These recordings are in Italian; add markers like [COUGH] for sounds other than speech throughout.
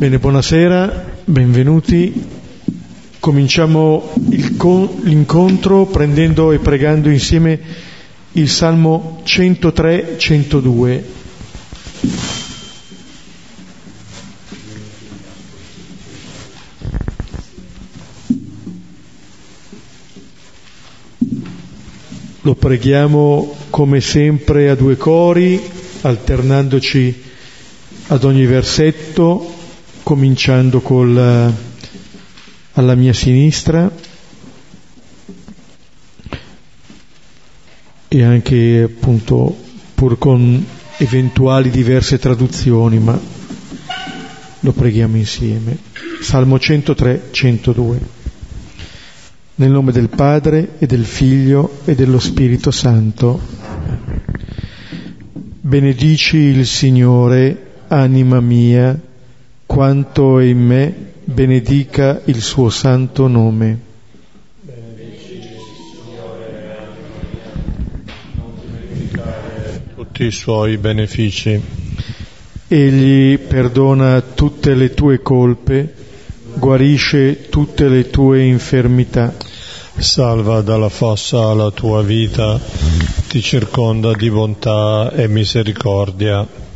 Bene, buonasera, benvenuti. Cominciamo con, l'incontro prendendo e pregando insieme il Salmo 103-102. Lo preghiamo come sempre a due cori, alternandoci ad ogni versetto, cominciando col, alla mia sinistra e anche appunto pur con eventuali diverse traduzioni, ma lo preghiamo insieme. Salmo 103, 102. Nel nome del Padre e del Figlio e dello Spirito Santo. Benedici il Signore anima mia, quanto è in me, benedica il suo santo nome. tutti i suoi benefici. Egli perdona tutte le tue colpe, guarisce tutte le tue infermità. Salva dalla fossa la tua vita, ti circonda di bontà e misericordia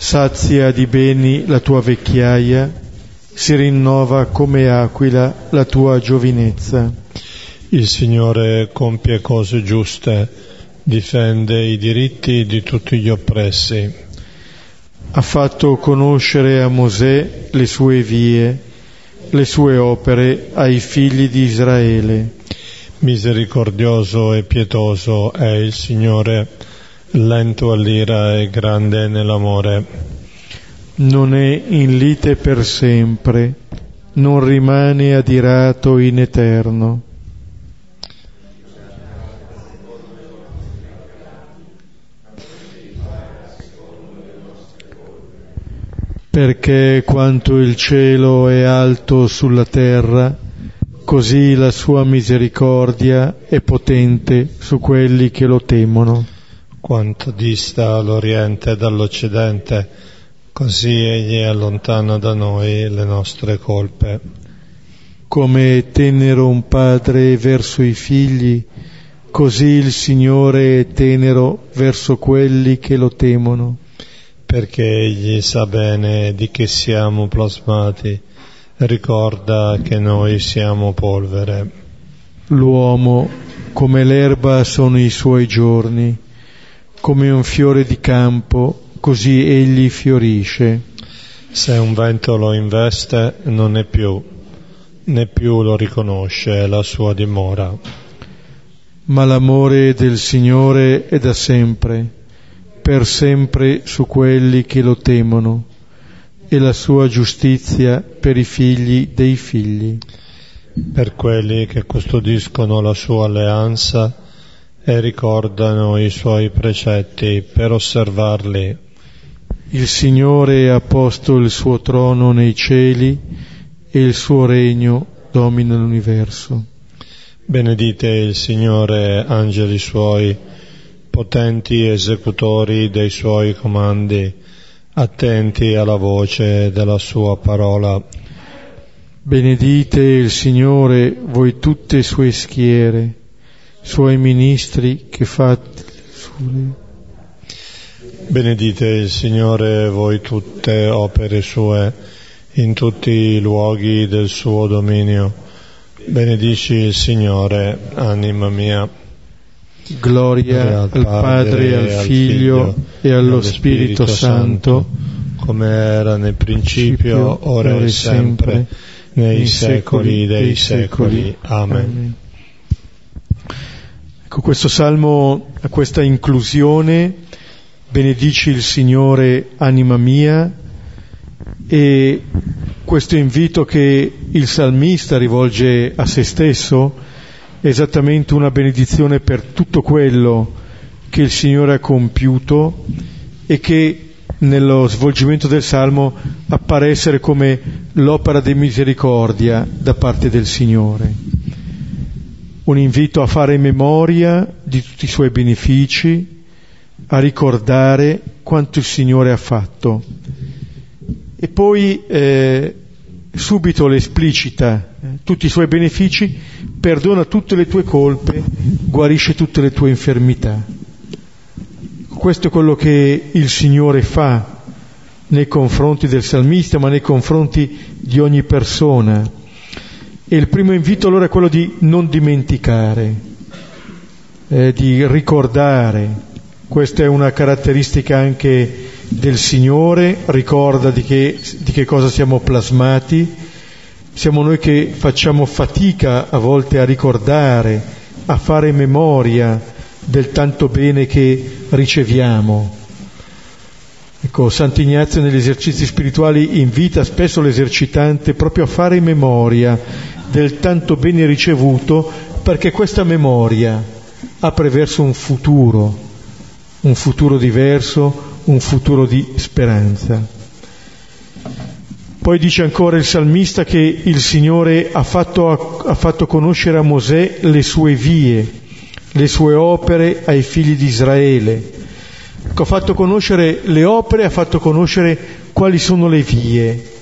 sazia di beni la tua vecchiaia, si rinnova come aquila la tua giovinezza. Il Signore compie cose giuste, difende i diritti di tutti gli oppressi. Ha fatto conoscere a Mosè le sue vie, le sue opere ai figli di Israele. Misericordioso e pietoso è il Signore lento all'ira e grande nell'amore. Non è in lite per sempre, non rimane adirato in eterno. Perché quanto il cielo è alto sulla terra, così la sua misericordia è potente su quelli che lo temono quanto dista l'Oriente dall'Occidente, così egli allontana da noi le nostre colpe. Come tenero un padre verso i figli, così il Signore è tenero verso quelli che lo temono. Perché egli sa bene di che siamo plasmati, ricorda che noi siamo polvere. L'uomo, come l'erba sono i suoi giorni, come un fiore di campo, così egli fiorisce. Se un vento lo investe, non è più, né più lo riconosce la sua dimora. Ma l'amore del Signore è da sempre, per sempre su quelli che lo temono, e la sua giustizia per i figli dei figli. Per quelli che custodiscono la sua alleanza, e ricordano i suoi precetti per osservarli. Il Signore ha posto il suo trono nei cieli e il suo regno domina l'universo. Benedite il Signore, angeli suoi, potenti esecutori dei suoi comandi, attenti alla voce della sua parola. Benedite il Signore, voi tutte sue schiere suoi ministri che fate Benedite il Signore voi tutte opere sue in tutti i luoghi del suo dominio. Benedici il Signore, anima mia. Gloria al Padre, al, al Figlio e allo Spirito, Spirito Santo, come era nel principio, ora e sempre, nei secoli dei secoli. Amen. Ecco, questo salmo ha questa inclusione, benedici il Signore anima mia, e questo invito che il salmista rivolge a se stesso è esattamente una benedizione per tutto quello che il Signore ha compiuto e che nello svolgimento del Salmo appare essere come l'opera di misericordia da parte del Signore un invito a fare memoria di tutti i suoi benefici, a ricordare quanto il Signore ha fatto. e poi eh, subito le esplicita eh, tutti i suoi benefici, perdona tutte le tue colpe, guarisce tutte le tue infermità. Questo è quello che il Signore fa nei confronti del salmista, ma nei confronti di ogni persona. E il primo invito allora è quello di non dimenticare, eh, di ricordare. Questa è una caratteristica anche del Signore, ricorda di che, di che cosa siamo plasmati. Siamo noi che facciamo fatica a volte a ricordare, a fare memoria del tanto bene che riceviamo. Ecco, Sant'Ignazio negli esercizi spirituali invita spesso l'esercitante proprio a fare memoria del tanto bene ricevuto perché questa memoria apre verso un futuro, un futuro diverso, un futuro di speranza. Poi dice ancora il salmista che il Signore ha fatto, ha fatto conoscere a Mosè le sue vie, le sue opere ai figli di Israele. Ha fatto conoscere le opere, ha fatto conoscere quali sono le vie.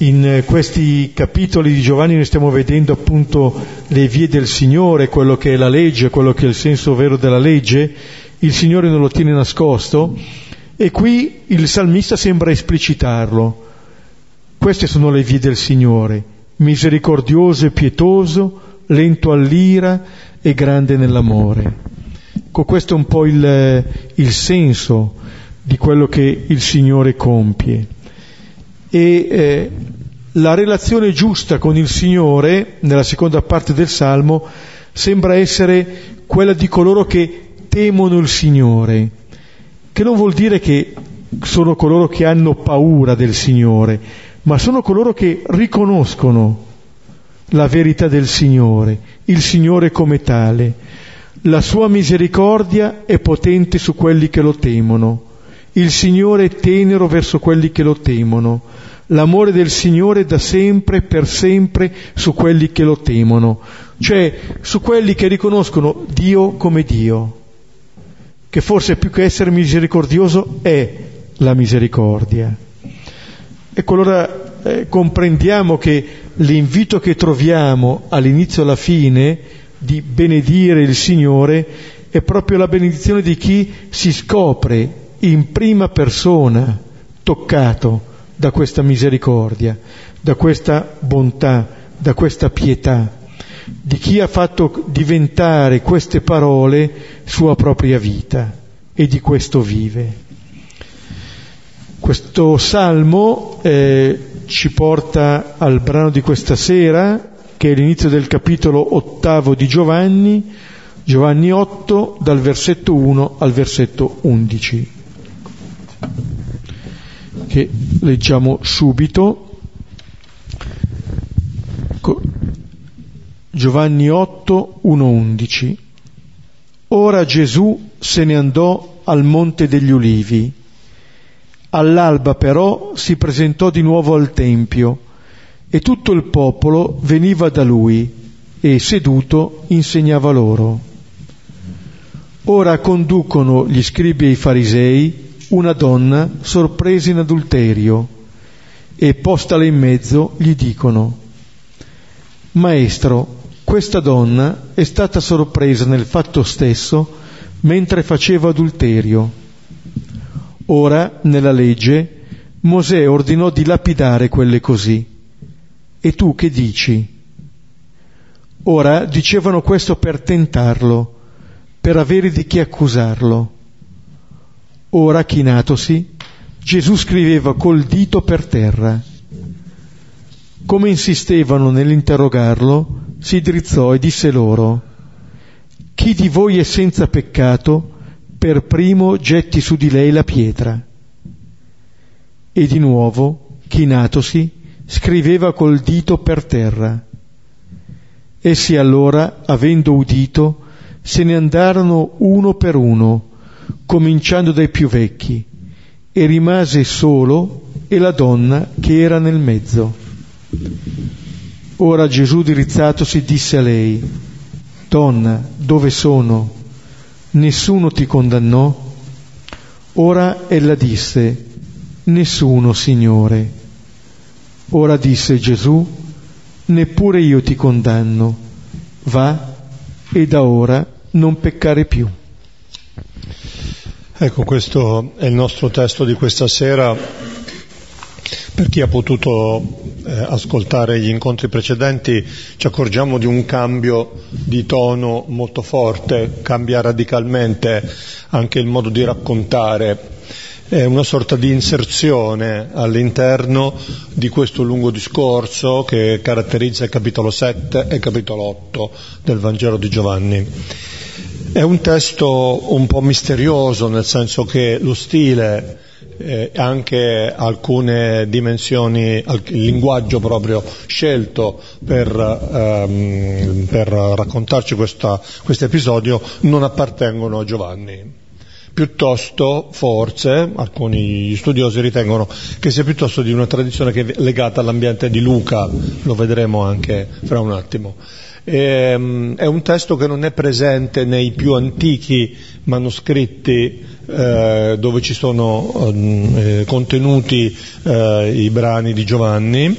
In questi capitoli di Giovanni noi stiamo vedendo appunto le vie del Signore, quello che è la legge, quello che è il senso vero della legge. Il Signore non lo tiene nascosto e qui il salmista sembra esplicitarlo. Queste sono le vie del Signore, misericordioso e pietoso, lento all'ira e grande nell'amore. Ecco, questo è un po' il, il senso di quello che il Signore compie. E eh, la relazione giusta con il Signore, nella seconda parte del Salmo, sembra essere quella di coloro che temono il Signore, che non vuol dire che sono coloro che hanno paura del Signore, ma sono coloro che riconoscono la verità del Signore, il Signore come tale. La sua misericordia è potente su quelli che lo temono, il Signore è tenero verso quelli che lo temono, l'amore del Signore da sempre, per sempre, su quelli che lo temono, cioè su quelli che riconoscono Dio come Dio. Che forse più che essere misericordioso è la misericordia. Ecco allora eh, comprendiamo che l'invito che troviamo all'inizio e alla fine di benedire il Signore è proprio la benedizione di chi si scopre in prima persona toccato da questa misericordia, da questa bontà, da questa pietà di chi ha fatto diventare queste parole sua propria vita e di questo vive. Questo salmo eh, ci porta al brano di questa sera, che è l'inizio del capitolo ottavo di Giovanni, Giovanni 8, dal versetto 1 al versetto 11, che leggiamo subito. Giovanni 8, 1-11. Ora Gesù se ne andò al Monte degli Ulivi. All'alba però si presentò di nuovo al Tempio e tutto il popolo veniva da lui e seduto insegnava loro. Ora conducono gli scribi e i farisei una donna sorpresa in adulterio e postala in mezzo gli dicono Maestro, questa donna è stata sorpresa nel fatto stesso mentre faceva adulterio. Ora, nella legge, Mosè ordinò di lapidare quelle così. E tu che dici? Ora dicevano questo per tentarlo, per avere di chi accusarlo. Ora, chinatosi, Gesù scriveva col dito per terra. Come insistevano nell'interrogarlo, si drizzò e disse loro, Chi di voi è senza peccato, per primo getti su di lei la pietra. E di nuovo, chinatosi, scriveva col dito per terra. Essi allora, avendo udito, se ne andarono uno per uno, cominciando dai più vecchi, e rimase solo e la donna che era nel mezzo. Ora Gesù dirizzatosi disse a lei, Donna, dove sono? Nessuno ti condannò? Ora ella disse, Nessuno, Signore. Ora disse Gesù, neppure io ti condanno, va e da ora non peccare più. Ecco, questo è il nostro testo di questa sera. Per chi ha potuto eh, ascoltare gli incontri precedenti ci accorgiamo di un cambio di tono molto forte, cambia radicalmente anche il modo di raccontare, è una sorta di inserzione all'interno di questo lungo discorso che caratterizza il capitolo 7 e il capitolo 8 del Vangelo di Giovanni. È un testo un po' misterioso, nel senso che lo stile eh, anche alcune dimensioni, il linguaggio proprio scelto per, ehm, per raccontarci questo episodio non appartengono a Giovanni. Piuttosto, forse, alcuni studiosi ritengono che sia piuttosto di una tradizione che è legata all'ambiente di Luca, lo vedremo anche fra un attimo. Ehm, è un testo che non è presente nei più antichi manoscritti eh, dove ci sono eh, contenuti eh, i brani di Giovanni,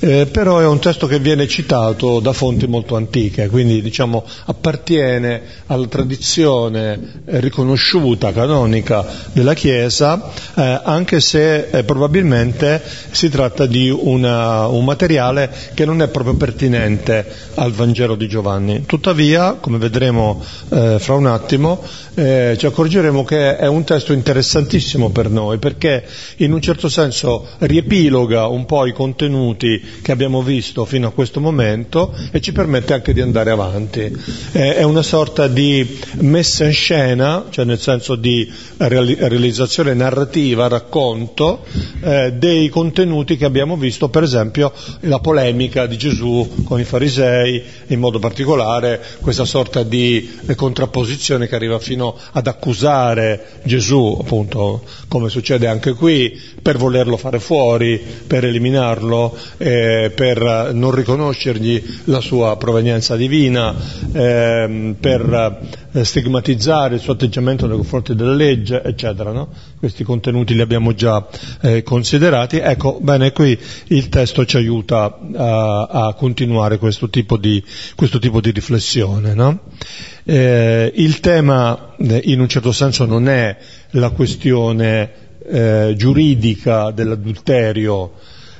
eh, però è un testo che viene citato da fonti molto antiche, quindi diciamo appartiene alla tradizione riconosciuta, canonica della Chiesa, eh, anche se eh, probabilmente si tratta di una, un materiale che non è proprio pertinente al Vangelo di Giovanni. Tuttavia, come vedremo fra un attimo, ci accorgeremo che è è un testo interessantissimo per noi perché in un certo senso riepiloga un po' i contenuti che abbiamo visto fino a questo momento e ci permette anche di andare avanti. È una sorta di messa in scena, cioè nel senso di realizzazione narrativa, racconto eh, dei contenuti che abbiamo visto, per esempio la polemica di Gesù con i farisei, in modo particolare questa sorta di contrapposizione che arriva fino ad accusare Gesù, appunto, come succede anche qui, per volerlo fare fuori, per eliminarlo, eh, per non riconoscergli la sua provenienza divina, eh, per stigmatizzare il suo atteggiamento nei confronti della legge, eccetera. No? Questi contenuti li abbiamo già eh, considerati. Ecco, bene, qui il testo ci aiuta a, a continuare questo tipo di, questo tipo di riflessione. No? Eh, il tema eh, in un certo senso non è la questione eh, giuridica dell'adulterio,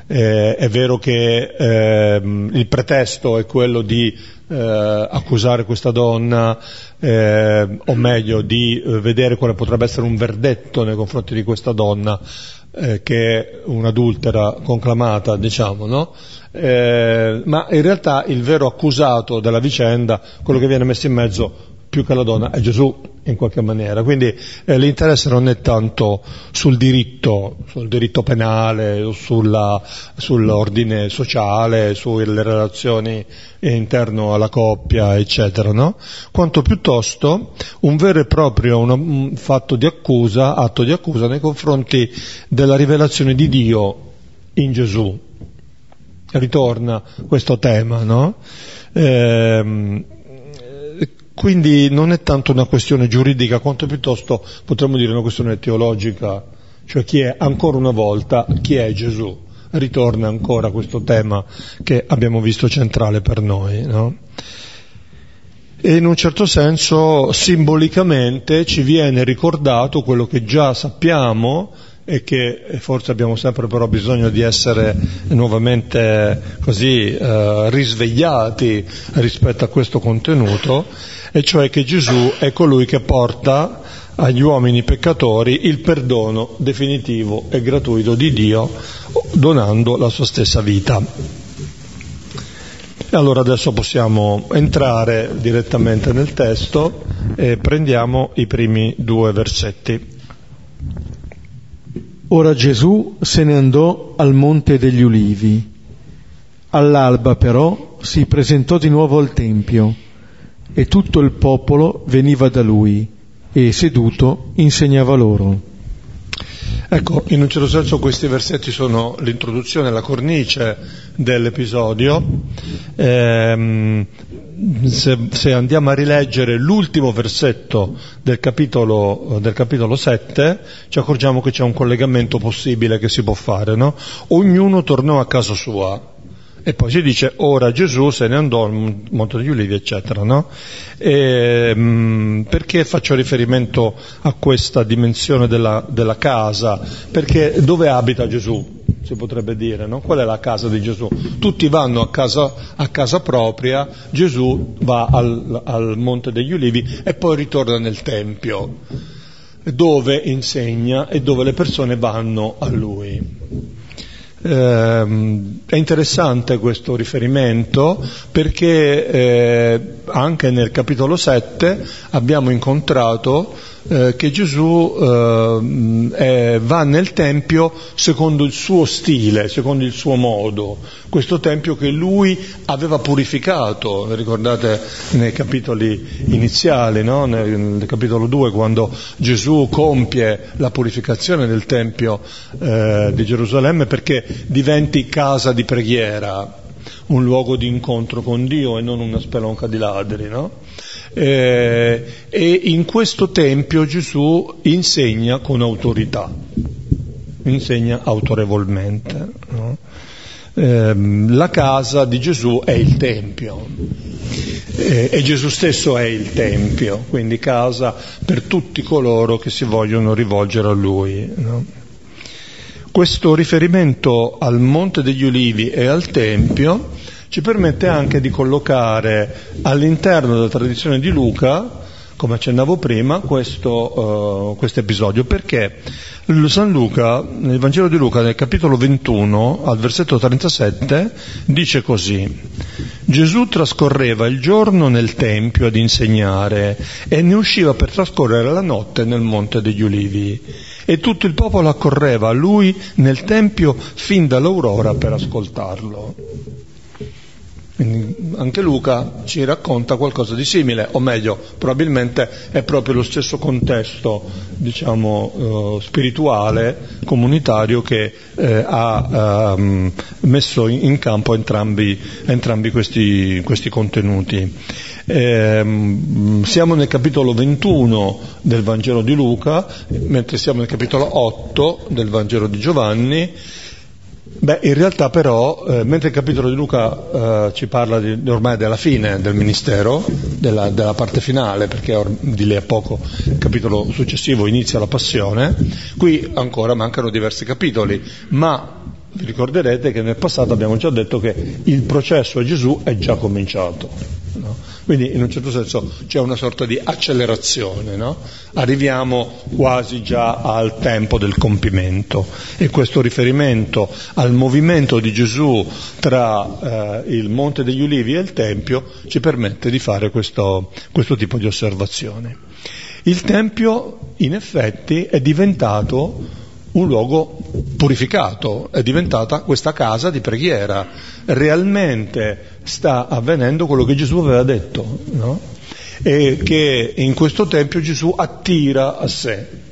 eh, è vero che ehm, il pretesto è quello di eh, accusare questa donna, eh, o meglio di vedere quale potrebbe essere un verdetto nei confronti di questa donna, eh, che è un'adultera conclamata, diciamo, no? Eh, ma in realtà il vero accusato della vicenda, quello che viene messo in mezzo più che la donna è Gesù in qualche maniera. Quindi eh, l'interesse non è tanto sul diritto, sul diritto penale, sulla, sull'ordine sociale, sulle relazioni interno alla coppia, eccetera, no? quanto piuttosto un vero e proprio un, fatto di accusa, atto di accusa nei confronti della rivelazione di Dio in Gesù. Ritorna questo tema, no? Ehm, quindi non è tanto una questione giuridica quanto piuttosto potremmo dire una questione teologica, cioè chi è ancora una volta chi è Gesù. Ritorna ancora questo tema che abbiamo visto centrale per noi. No? E in un certo senso simbolicamente ci viene ricordato quello che già sappiamo e che forse abbiamo sempre però bisogno di essere nuovamente così eh, risvegliati rispetto a questo contenuto, e cioè che Gesù è colui che porta agli uomini peccatori il perdono definitivo e gratuito di Dio donando la sua stessa vita. E allora adesso possiamo entrare direttamente nel testo e prendiamo i primi due versetti. Ora Gesù se ne andò al monte degli ulivi. All'alba però si presentò di nuovo al Tempio e tutto il popolo veniva da lui e seduto insegnava loro. Ecco, in un certo senso questi versetti sono l'introduzione, la cornice dell'episodio. Ehm, se, se, andiamo a rileggere l'ultimo versetto del capitolo, del capitolo 7, ci accorgiamo che c'è un collegamento possibile che si può fare, no? Ognuno tornò a casa sua. E poi si dice, ora Gesù se ne andò al Monte degli Ulivi, eccetera, no? E, mh, mm, perché faccio riferimento a questa dimensione della, della casa? Perché dove abita Gesù? Si potrebbe dire, no? Qual è la casa di Gesù? Tutti vanno a casa, a casa propria, Gesù va al, al Monte degli Ulivi e poi ritorna nel Tempio, dove insegna e dove le persone vanno a lui. Eh, è interessante questo riferimento perché eh, anche nel capitolo 7 abbiamo incontrato eh, che Gesù eh, va nel Tempio secondo il suo stile, secondo il suo modo, questo Tempio che lui aveva purificato, ricordate nei capitoli iniziali, no? nel, nel, capitolo 2 quando Gesù compie la purificazione del Tempio eh, di Gerusalemme perché diventi casa di preghiera, un luogo di incontro con Dio e non una spelonca di ladri, no? Eh, e in questo tempio Gesù insegna con autorità, insegna autorevolmente. No? Eh, la casa di Gesù è il tempio eh, e Gesù stesso è il tempio, quindi casa per tutti coloro che si vogliono rivolgere a Lui. No? Questo riferimento al Monte degli Ulivi e al Tempio ci permette anche di collocare all'interno della tradizione di Luca, come accennavo prima, questo uh, episodio, perché San Luca, nel Vangelo di Luca, nel capitolo 21, al versetto 37, dice così, Gesù trascorreva il giorno nel Tempio ad insegnare e ne usciva per trascorrere la notte nel Monte degli Ulivi e tutto il popolo accorreva a lui nel Tempio fin dall'aurora per ascoltarlo. Quindi anche Luca ci racconta qualcosa di simile, o meglio, probabilmente è proprio lo stesso contesto, diciamo, eh, spirituale, comunitario che eh, ha eh, messo in campo entrambi, entrambi questi, questi, contenuti. Ehm, siamo nel capitolo 21 del Vangelo di Luca, mentre siamo nel capitolo 8 del Vangelo di Giovanni, Beh, in realtà però, eh, mentre il capitolo di Luca eh, ci parla di, ormai della fine del ministero, della, della parte finale, perché or, di lì a poco il capitolo successivo inizia la passione, qui ancora mancano diversi capitoli, ma vi ricorderete che nel passato abbiamo già detto che il processo a Gesù è già cominciato. No? Quindi in un certo senso c'è una sorta di accelerazione, no? arriviamo quasi già al tempo del compimento e questo riferimento al movimento di Gesù tra eh, il Monte degli Ulivi e il Tempio ci permette di fare questo, questo tipo di osservazione. Il Tempio in effetti è diventato un luogo purificato, è diventata questa casa di preghiera. Realmente sta avvenendo quello che Gesù aveva detto, no? E che in questo tempio Gesù attira a sé.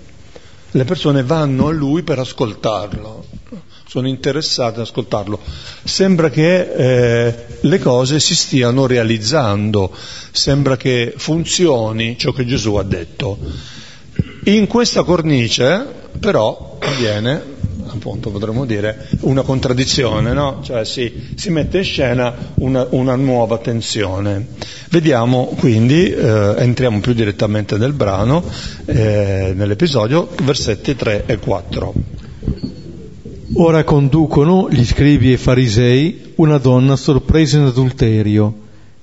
Le persone vanno a lui per ascoltarlo, sono interessate ad ascoltarlo. Sembra che eh, le cose si stiano realizzando, sembra che funzioni ciò che Gesù ha detto. In questa cornice però avviene, appunto potremmo dire, una contraddizione, no? cioè si, si, mette in scena una, una, nuova tensione. Vediamo quindi, eh, entriamo più direttamente nel brano, eh, nell'episodio, versetti 3 e 4. Ora conducono gli scribi e farisei una donna sorpresa in adulterio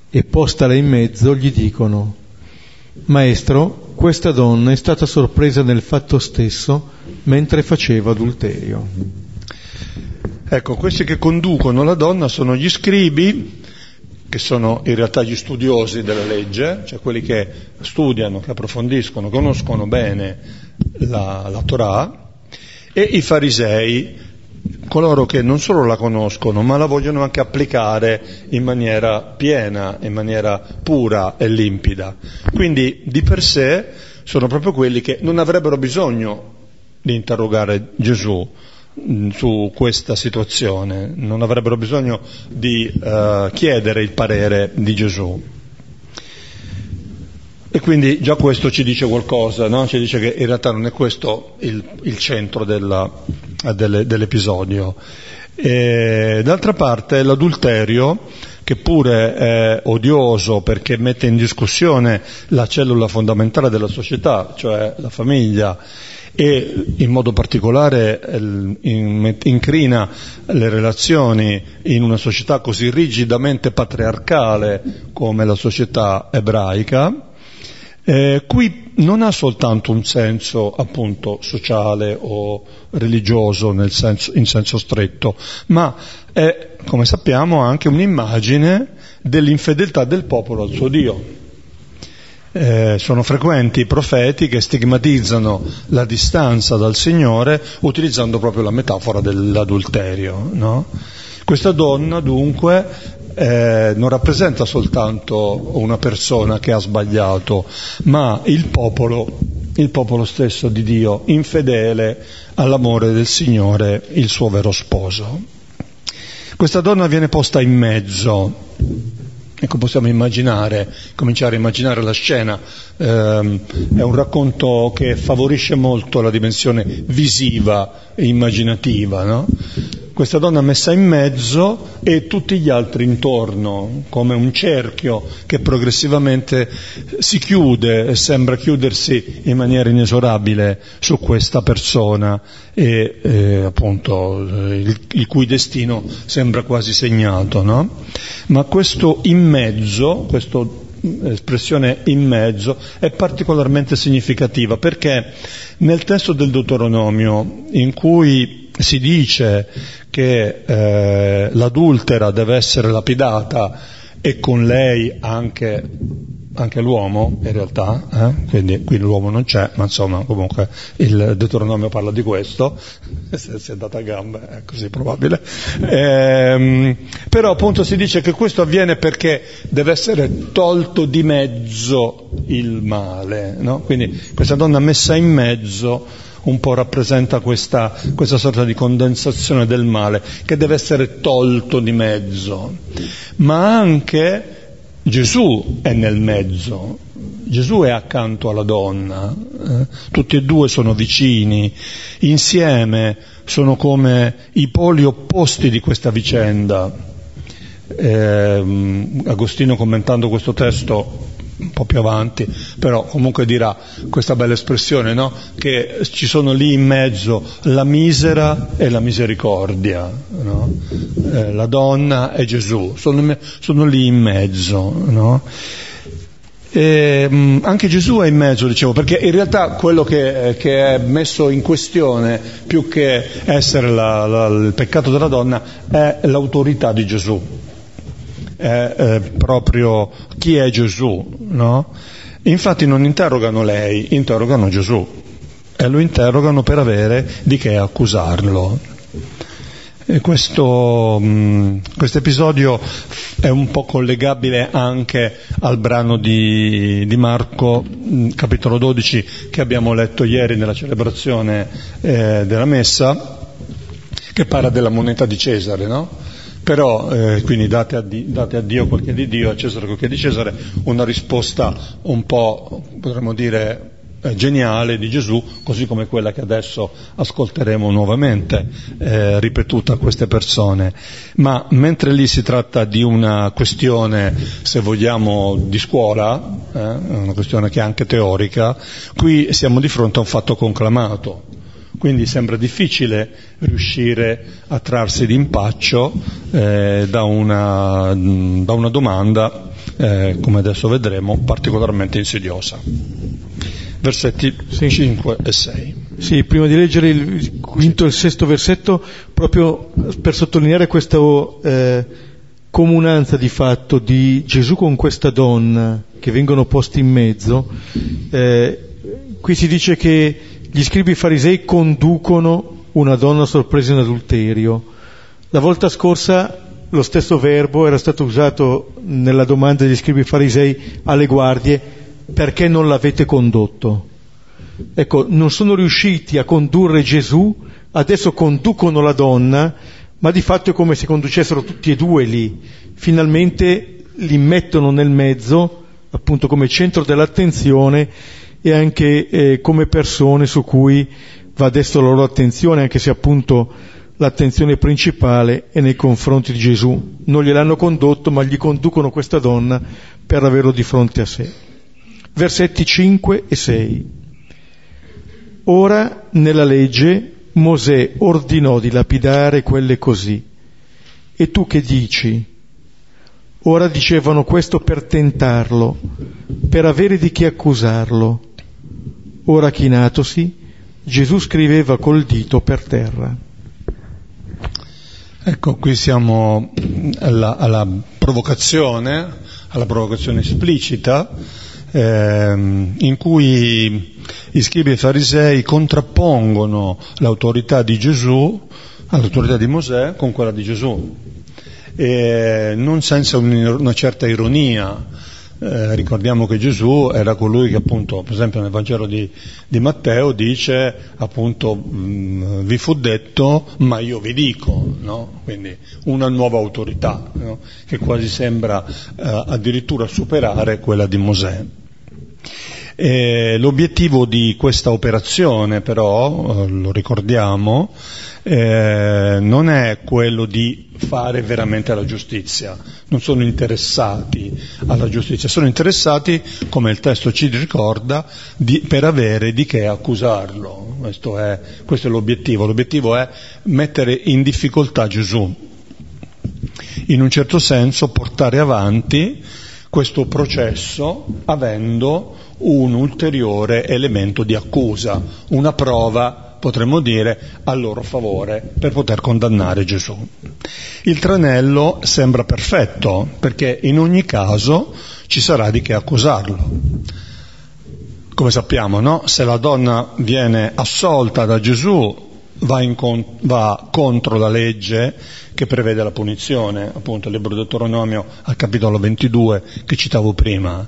e postala in mezzo gli dicono Maestro, questa donna è stata sorpresa nel fatto stesso mentre faceva adulterio. Ecco, questi che conducono la donna sono gli scribi, che sono in realtà gli studiosi della legge, cioè quelli che studiano, che approfondiscono, conoscono bene la, la Torah, e i farisei, coloro che non solo la conoscono, ma la vogliono anche applicare in maniera piena, in maniera pura e limpida. Quindi di per sé sono proprio quelli che non avrebbero bisogno di interrogare Gesù mm, su questa situazione, non avrebbero bisogno di uh, chiedere il parere di Gesù. quindi già questo ci dice qualcosa, no? ci dice che in realtà non è questo il, il centro della, delle, dell'episodio. E, d'altra parte l'adulterio, che pure è odioso perché mette in discussione la cellula fondamentale della società, cioè la famiglia, e in modo particolare incrina le relazioni in una società così rigidamente patriarcale come la società ebraica, eh, qui non ha soltanto un senso appunto sociale o religioso senso, in senso stretto, ma è, come sappiamo, anche un'immagine dell'infedeltà del popolo al suo Dio. Eh, sono frequenti i profeti che stigmatizzano la distanza dal Signore utilizzando proprio la metafora dell'adulterio. No? Questa donna dunque eh, non rappresenta soltanto una persona che ha sbagliato, ma il popolo, il popolo stesso di Dio, infedele all'amore del Signore, il suo vero sposo. Questa donna viene posta in mezzo Ecco, possiamo immaginare, cominciare a immaginare la scena. Eh, è un racconto che favorisce molto la dimensione visiva e immaginativa, no? Questa donna messa in mezzo e tutti gli altri intorno, come un cerchio che progressivamente si chiude e sembra chiudersi in maniera inesorabile su questa persona e eh, appunto il, il, cui destino sembra quasi segnato, no? Ma questo in mezzo, questa espressione in mezzo, è particolarmente significativa perché nel testo del Deuteronomio in cui si dice che eh, l'adultera deve essere lapidata e con lei anche anche l'uomo in realtà, eh? quindi qui l'uomo non c'è, ma insomma comunque il Deuteronomio parla di questo, [LAUGHS] se si è data a gambe è così probabile, ehm, però appunto si dice che questo avviene perché deve essere tolto di mezzo il male, no? quindi questa donna messa in mezzo un po' rappresenta questa, questa sorta di condensazione del male che deve essere tolto di mezzo, ma anche Gesù è nel mezzo, Gesù è accanto alla donna, eh? tutti e due sono vicini, insieme sono come i poli opposti di questa vicenda. Eh, Agostino commentando questo testo un po' più avanti, però comunque dirà questa bella espressione, no? che ci sono lì in mezzo la misera e la misericordia, no? eh, la donna e Gesù, sono, sono lì in mezzo. No? E, mh, anche Gesù è in mezzo, dicevo, perché in realtà quello che, che è messo in questione, più che essere la, la, il peccato della donna, è l'autorità di Gesù è eh, proprio chi è Gesù, no? Infatti non interrogano lei, interrogano Gesù e lo interrogano per avere di che accusarlo. E questo mm, episodio è un po' collegabile anche al brano di, di Marco, mm, capitolo 12, che abbiamo letto ieri nella celebrazione eh, della messa, che parla della moneta di Cesare, no? Però eh, quindi date a, Dio, date a, Dio quel che è di Dio, a Cesare quel che è di Cesare, una risposta un po', potremmo dire, eh, geniale di Gesù, così come quella che adesso ascolteremo nuovamente, eh, ripetuta a queste persone. Ma mentre lì si tratta di una questione, se vogliamo, di scuola, eh, una questione che è anche teorica, qui siamo di fronte a un fatto conclamato quindi sembra difficile riuscire a trarsi d'impaccio eh, da, una, da, una, domanda, eh, come adesso vedremo, particolarmente insidiosa. Versetti sì. 5 e 6. Sì, prima di leggere il quinto e il sesto versetto, proprio per sottolineare questa eh, comunanza di fatto di Gesù con questa donna che vengono posti in mezzo, eh, qui si dice che gli scribi farisei conducono una donna sorpresa in adulterio. La volta scorsa lo stesso verbo era stato usato nella domanda degli scribi farisei alle guardie perché non l'avete condotto. Ecco, non sono riusciti a condurre Gesù, adesso conducono la donna, ma di fatto è come se conducessero tutti e due lì. Finalmente li mettono nel mezzo appunto come centro dell'attenzione e anche eh, come persone su cui va adesso la loro attenzione, anche se appunto l'attenzione principale è nei confronti di Gesù. Non gliel'hanno condotto, ma gli conducono questa donna per averlo di fronte a sé. Versetti 5 e 6. Ora nella legge Mosè ordinò di lapidare quelle così. E tu che dici? Ora dicevano questo per tentarlo, per avere di chi accusarlo. Ora chinatosi, Gesù scriveva col dito per terra. Ecco, qui siamo alla, alla provocazione, alla provocazione esplicita, ehm, in cui gli scribi e i farisei contrappongono l'autorità di Gesù all'autorità di Mosè con quella di Gesù, e non senza una certa ironia, eh, ricordiamo che Gesù era colui che appunto, per esempio nel Vangelo di, di Matteo dice appunto mh, mm, vi fu detto ma io vi dico, no? quindi una nuova autorità no? che quasi sembra eh, addirittura superare quella di Mosè. E l'obiettivo di questa operazione però, eh, lo ricordiamo, eh, non è quello di fare veramente la giustizia, non sono interessati alla giustizia, sono interessati, come il testo ci ricorda, di, per avere di che accusarlo. Questo è, questo è l'obiettivo. L'obiettivo è mettere in difficoltà Gesù, in un certo senso portare avanti questo processo avendo un ulteriore elemento di accusa, una prova potremmo dire, a loro favore per poter condannare Gesù. Il tranello sembra perfetto perché in ogni caso ci sarà di che accusarlo. Come sappiamo, no? se la donna viene assolta da Gesù va, con, va, contro la legge che prevede la punizione, appunto il libro di Deuteronomio al capitolo 22 che citavo prima.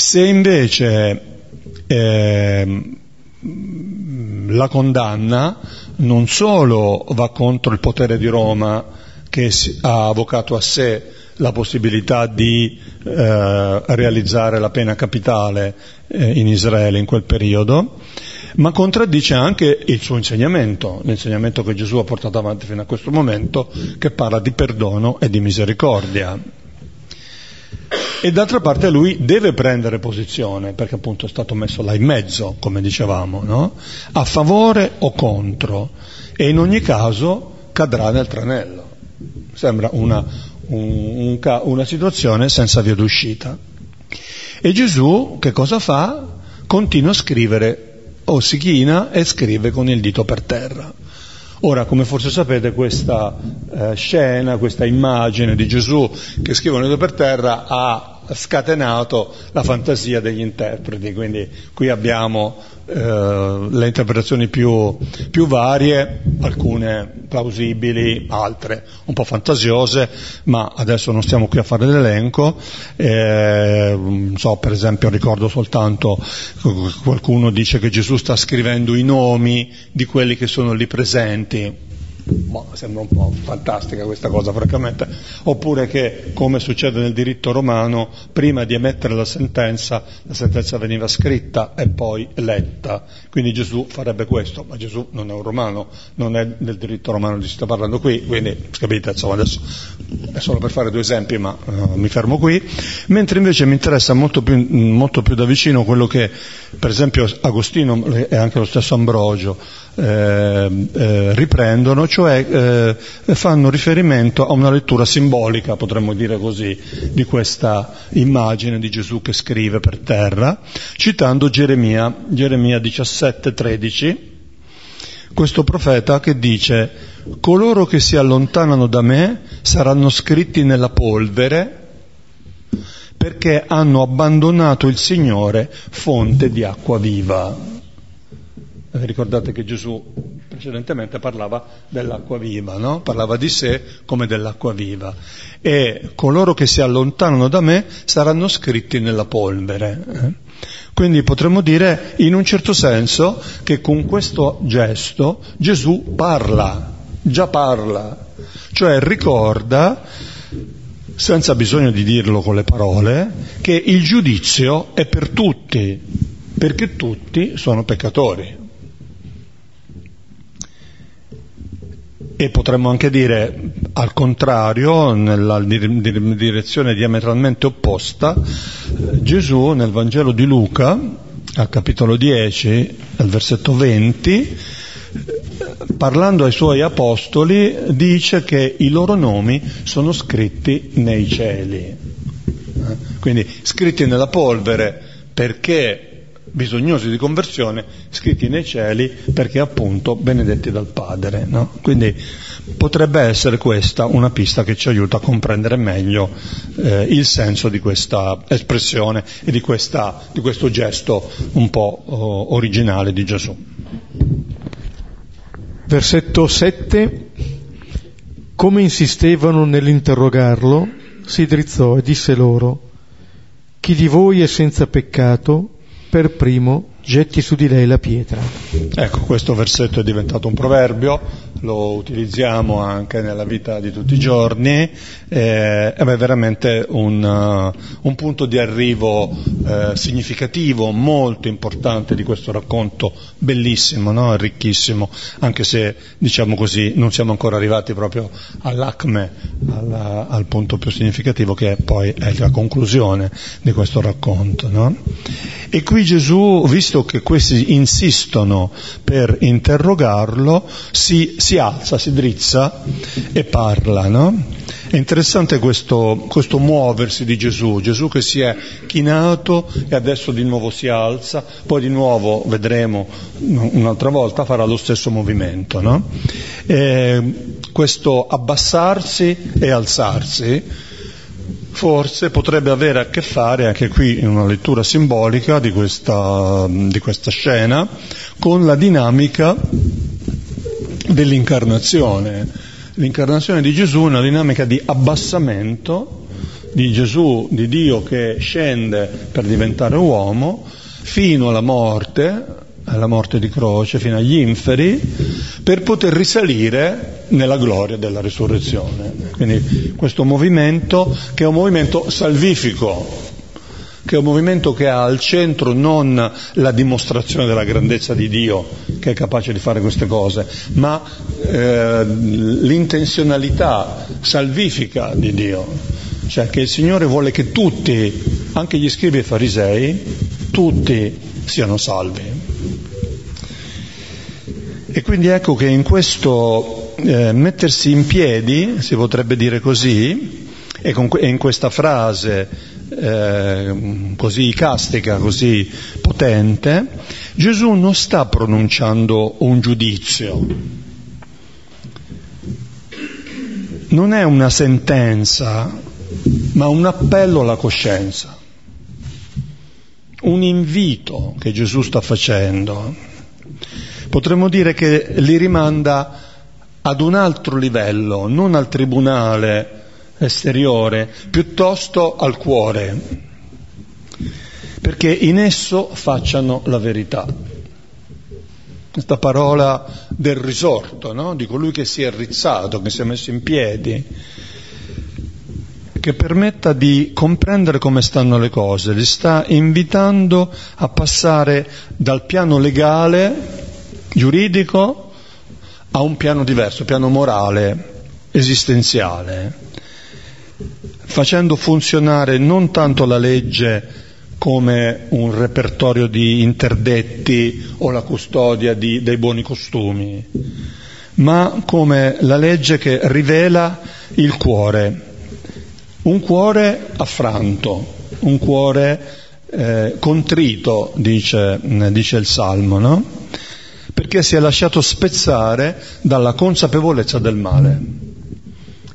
Se invece eh, la condanna non solo va contro il potere di Roma che ha avvocato a sé la possibilità di eh, realizzare la pena capitale eh, in Israele in quel periodo, ma contraddice anche il suo insegnamento, l'insegnamento che Gesù ha portato avanti fino a questo momento, che parla di perdono e di misericordia. E d'altra parte lui deve prendere posizione, perché appunto è stato messo là in mezzo, come dicevamo, no? a favore o contro, e in ogni caso cadrà nel tranello. Sembra una, un, un, una situazione senza via d'uscita. E Gesù che cosa fa? Continua a scrivere, o si china e scrive con il dito per terra. Ora, come forse sapete, questa eh, scena, questa immagine di Gesù che scrive un dito per terra ha scatenato la fantasia degli interpreti, quindi qui abbiamo eh, le interpretazioni più, più, varie, alcune plausibili, altre un po' fantasiose, ma adesso non stiamo qui a fare l'elenco, eh, so, per esempio ricordo soltanto qualcuno dice che Gesù sta scrivendo i nomi di quelli che sono lì presenti, Boh, sembra un po' fantastica questa cosa, francamente. Oppure che, come succede nel diritto romano, prima di emettere la sentenza, la sentenza veniva scritta e poi letta. Quindi Gesù farebbe questo, ma Gesù non è un romano, non è del diritto romano di si sta parlando qui, quindi capite, insomma, adesso è solo per fare due esempi, ma uh, mi fermo qui. Mentre invece mi interessa molto più, molto più da vicino quello che, per esempio, Agostino e anche lo stesso Ambrogio eh, eh, riprendono, cioè eh, fanno riferimento a una lettura simbolica, potremmo dire così, di questa immagine di Gesù che scrive per terra, citando Geremia, Geremia 17, 13, questo profeta che dice coloro che si allontanano da me saranno scritti nella polvere perché hanno abbandonato il Signore, fonte di acqua viva. Eh, ricordate che Gesù precedentemente parlava dell'acqua viva, no? parlava di sé come dell'acqua viva. E coloro che si allontanano da me saranno scritti nella polvere. Eh? Quindi potremmo dire in un certo senso che con questo gesto Gesù parla, già parla, cioè ricorda senza bisogno di dirlo con le parole, che il giudizio è per tutti, perché tutti sono peccatori. E potremmo anche dire al contrario, nella direzione diametralmente opposta, Gesù nel Vangelo di Luca, al capitolo 10, al versetto 20, parlando ai suoi apostoli, dice che i loro nomi sono scritti nei cieli. Quindi scritti nella polvere perché bisognosi di conversione, scritti nei cieli perché appunto benedetti dal Padre. No? Quindi potrebbe essere questa una pista che ci aiuta a comprendere meglio eh, il senso di questa espressione e di, questa, di questo gesto un po' oh, originale di Gesù. Versetto 7. Come insistevano nell'interrogarlo, si drizzò e disse loro, chi di voi è senza peccato, per primo getti su di lei la pietra. Ecco, questo versetto è diventato un proverbio, lo utilizziamo anche nella vita di tutti i giorni, eh, è veramente un, uh, un, punto di arrivo eh, significativo, molto importante di questo racconto, bellissimo, no? ricchissimo, anche se diciamo così non siamo ancora arrivati proprio all'acme, alla, al punto più significativo che poi è la conclusione di questo racconto. No? E qui Gesù, visto che questi insistono per interrogarlo, si, si alza, si drizza e parla. No? È interessante questo, questo, muoversi di Gesù, Gesù che si è chinato e adesso di nuovo si alza, poi di nuovo vedremo un'altra volta farà lo stesso movimento. No? questo abbassarsi e alzarsi forse potrebbe avere a che fare, anche qui in una lettura simbolica di questa, di questa scena, con la dinamica dell'incarnazione. L'incarnazione di Gesù è una dinamica di abbassamento di Gesù, di Dio che scende per diventare uomo, fino alla morte, alla morte di croce, fino agli inferi, per poter risalire nella gloria della risurrezione. Quindi questo movimento che è un movimento salvifico, che è un movimento che ha al centro non la dimostrazione della grandezza di Dio, che è capace di fare queste cose, ma eh, l'intenzionalità salvifica di Dio, cioè che il Signore vuole che tutti, anche gli scribi e farisei, tutti siano salvi. E quindi ecco che in questo eh, mettersi in piedi, si potrebbe dire così, e, con, e in questa frase eh, così icastica, così potente, Gesù non sta pronunciando un giudizio, non è una sentenza, ma un appello alla coscienza, un invito che Gesù sta facendo. Potremmo dire che li rimanda ad un altro livello, non al tribunale esteriore, piuttosto al cuore, perché in esso facciano la verità. Questa parola del risorto, no? di colui che si è rizzato, che si è messo in piedi, che permetta di comprendere come stanno le cose, li sta invitando a passare dal piano legale giuridico a un piano diverso, piano morale, esistenziale, facendo funzionare non tanto la legge come un repertorio di interdetti o la custodia di, dei buoni costumi, ma come la legge che rivela il cuore, un cuore affranto, un cuore eh, contrito, dice, dice il Salmo, no? perché si è lasciato spezzare dalla consapevolezza del male.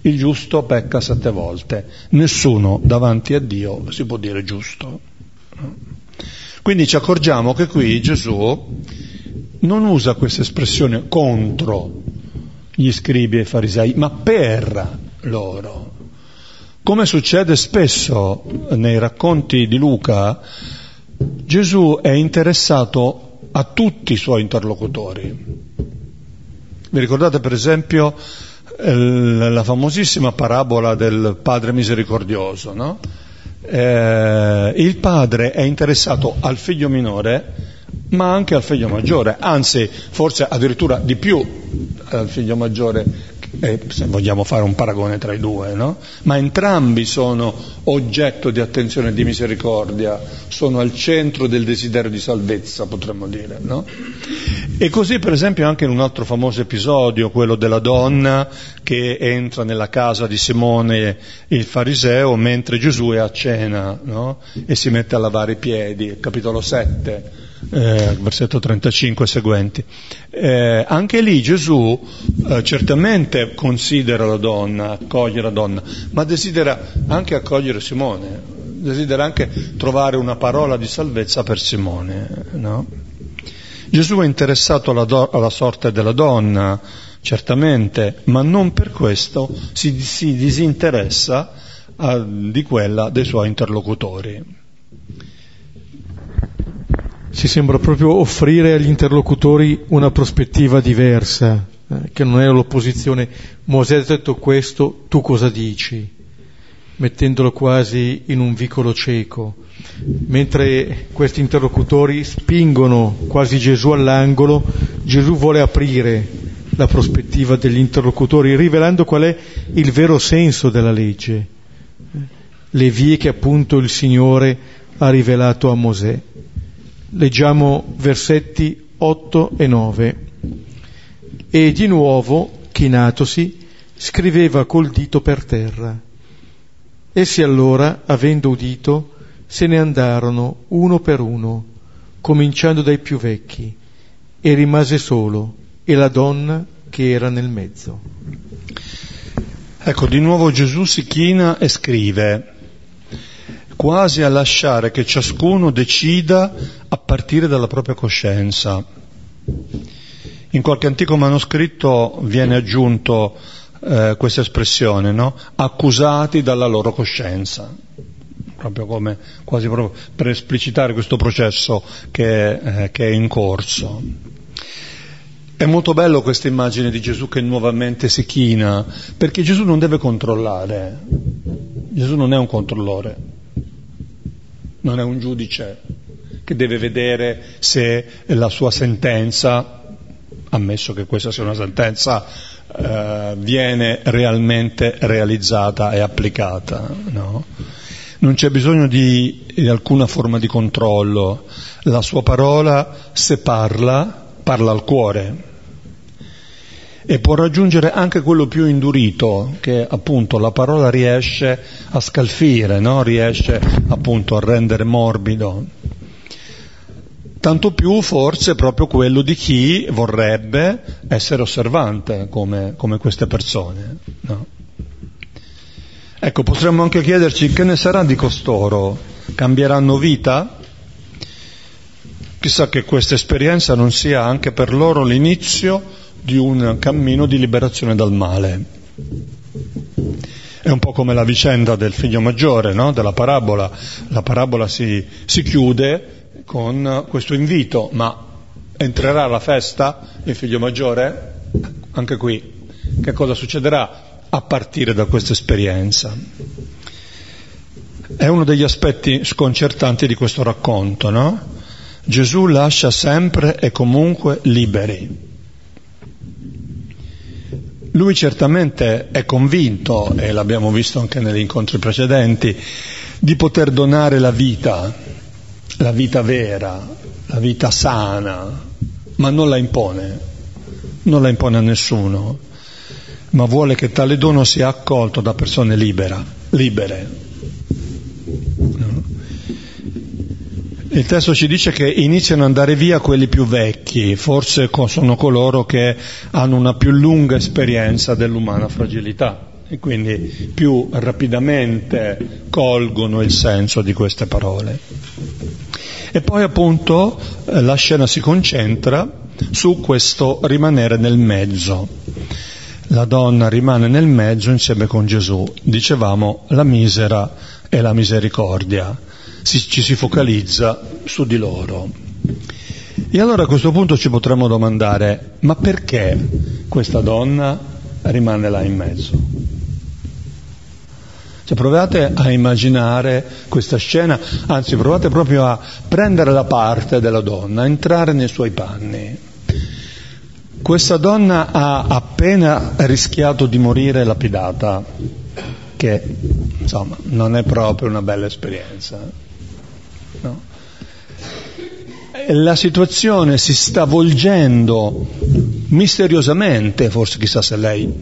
Il giusto pecca sette volte, nessuno davanti a Dio si può dire giusto. Quindi ci accorgiamo che qui Gesù non usa questa espressione contro gli scribi e i farisei, ma per loro. Come succede spesso nei racconti di Luca, Gesù è interessato a tutti i suoi interlocutori. Vi ricordate per esempio la famosissima parabola del padre misericordioso, no? eh, il padre è interessato al figlio minore, ma anche al figlio maggiore, anzi forse addirittura di più al figlio maggiore eh, se vogliamo fare un paragone tra i due, no? ma entrambi sono oggetto di attenzione e di misericordia, sono al centro del desiderio di salvezza, potremmo dire. No? E così per esempio anche in un altro famoso episodio, quello della donna che entra nella casa di Simone il fariseo mentre Gesù è a cena no? e si mette a lavare i piedi, capitolo 7 eh, versetto 35 e seguenti. Eh, anche lì Gesù eh, certamente considera la donna, accoglie la donna, ma desidera anche accogliere Simone, desidera anche trovare una parola di salvezza per Simone. No? Gesù è interessato alla, do- alla, sorte della donna, certamente, ma non per questo si, si disinteressa a, di quella dei suoi interlocutori si sembra proprio offrire agli interlocutori una prospettiva diversa, eh, che non è l'opposizione. Mosè ha detto questo, tu cosa dici? Mettendolo quasi in un vicolo cieco. Mentre questi interlocutori spingono quasi Gesù all'angolo, Gesù vuole aprire la prospettiva degli interlocutori, rivelando qual è il vero senso della legge, le vie che appunto il Signore ha rivelato a Mosè. Leggiamo versetti 8 e 9. E di nuovo, chinatosi, scriveva col dito per terra. Essi allora, avendo udito, se ne andarono uno per uno, cominciando dai più vecchi, e rimase solo, e la donna che era nel mezzo. Ecco, di nuovo Gesù si china e scrive, quasi a lasciare che ciascuno decida a partire dalla propria coscienza. In qualche antico manoscritto viene aggiunto eh, questa espressione, no? accusati dalla loro coscienza, proprio come quasi proprio per esplicitare questo processo che, eh, che è in corso. È molto bello questa immagine di Gesù che nuovamente si china, perché Gesù non deve controllare, Gesù non è un controllore, non è un giudice che deve vedere se la sua sentenza, ammesso che questa sia una sentenza, eh, viene realmente realizzata e applicata. No? Non c'è bisogno di, di alcuna forma di controllo. La sua parola, se parla, parla al cuore e può raggiungere anche quello più indurito, che appunto la parola riesce a scalfire, no? riesce appunto a rendere morbido. Tanto più forse proprio quello di chi vorrebbe essere osservante come, come queste persone. No? Ecco, potremmo anche chiederci che ne sarà di costoro? Cambieranno vita? Chissà che questa esperienza non sia anche per loro l'inizio di un cammino di liberazione dal male. È un po' come la vicenda del figlio maggiore, no? della parabola. La parabola si, si chiude con questo invito, ma entrerà alla festa il figlio maggiore? Anche qui, che cosa succederà a partire da questa esperienza? È uno degli aspetti sconcertanti di questo racconto, no? Gesù lascia sempre e comunque liberi. Lui certamente è convinto, e l'abbiamo visto anche negli incontri precedenti, di poter donare la vita, la vita vera, la vita sana, ma non la impone, non la impone a nessuno, ma vuole che tale dono sia accolto da persone libera, libere. Il testo ci dice che iniziano ad andare via quelli più vecchi, forse sono coloro che hanno una più lunga esperienza dell'umana fragilità e quindi più rapidamente colgono il senso di queste parole. E poi appunto eh, la scena si concentra su questo rimanere nel mezzo. La donna rimane nel mezzo insieme con Gesù, dicevamo la misera e la misericordia si, ci si focalizza su di loro. E allora a questo punto ci potremmo domandare, ma perché questa donna rimane là in mezzo. Cioè provate a immaginare questa scena, anzi provate proprio a prendere la parte della donna, a entrare nei suoi panni. Questa donna ha appena rischiato di morire lapidata, che insomma non è proprio una bella esperienza. No? La situazione si sta volgendo misteriosamente, forse chissà se lei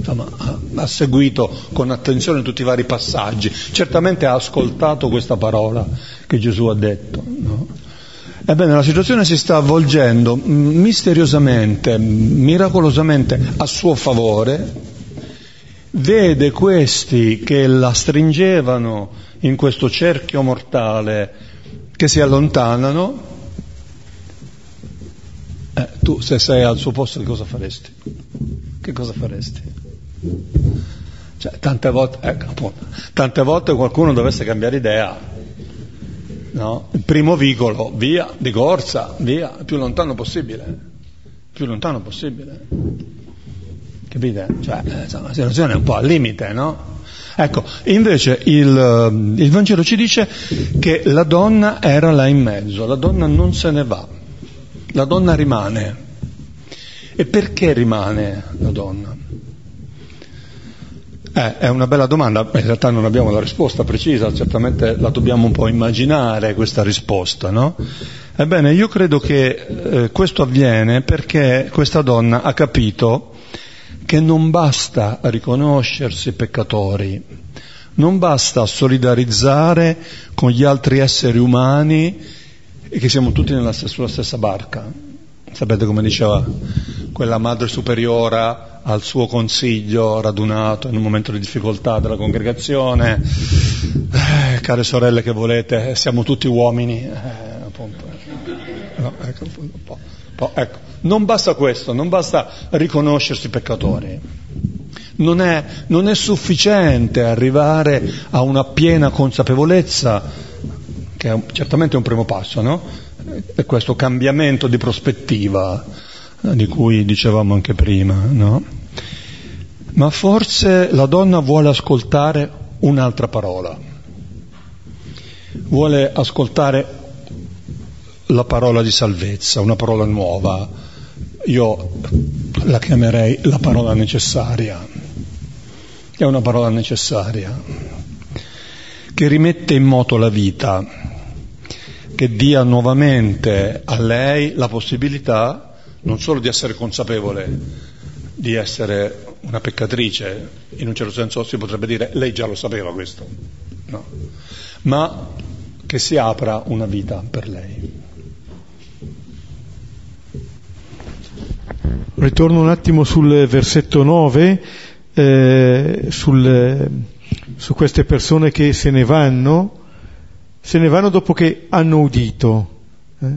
insomma, ha, seguito con attenzione tutti i vari passaggi, certamente ha ascoltato questa parola che Gesù ha detto. No? Ebbene, la situazione si sta avvolgendo misteriosamente, miracolosamente a suo favore, vede questi che la stringevano in questo cerchio mortale che si allontanano, eh, tu se sei al suo posto che cosa faresti? Che cosa faresti? Cioè, tante volte, ecco, tante volte qualcuno dovesse cambiare idea, no? Il primo vicolo, via, di corsa, via, più lontano possibile, il più lontano possibile. Capite? Cioè, insomma, la situazione è un po' al limite, no? Ecco, invece il, il Vangelo ci dice che la donna era là in mezzo, la donna non se ne va, la donna rimane. E perché rimane la donna? Eh, è una bella domanda, in realtà non abbiamo la risposta precisa, certamente la dobbiamo un po' immaginare questa risposta, no? Ebbene, io credo che eh, questo avviene perché questa donna ha capito che non basta riconoscersi peccatori, non basta solidarizzare con gli altri esseri umani e che siamo tutti nella, sulla stessa barca. Sapete come diceva quella madre superiora al suo consiglio radunato in un momento di difficoltà della congregazione, eh, care sorelle che volete, siamo tutti uomini, eh, appunto. No, ecco, un po', un po', ecco. Non basta questo, non basta riconoscersi peccatori. Non è, non è sufficiente arrivare a una piena consapevolezza, che è certamente un primo passo, no? È questo cambiamento di prospettiva di cui dicevamo anche prima, no? Ma forse la donna vuole ascoltare un'altra parola, vuole ascoltare la parola di salvezza, una parola nuova. Io la chiamerei la parola necessaria. È una parola necessaria che rimette in moto la vita, che dia nuovamente a lei la possibilità non solo di essere consapevole di essere una peccatrice, in un certo senso si potrebbe dire lei già lo sapeva questo, no, ma che si apra una vita per lei. Ritorno un attimo sul versetto 9, eh, sul, su queste persone che se ne vanno, se ne vanno dopo che hanno udito. Eh?